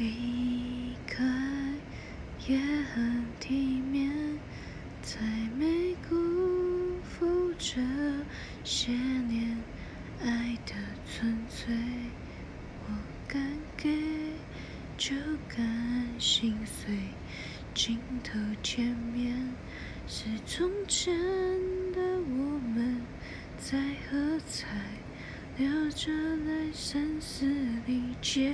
离开也很体面，才没辜负这些年爱的纯粹。我敢给，就敢心碎。镜头前面是从前的我们，在喝彩，流着泪，声嘶力竭。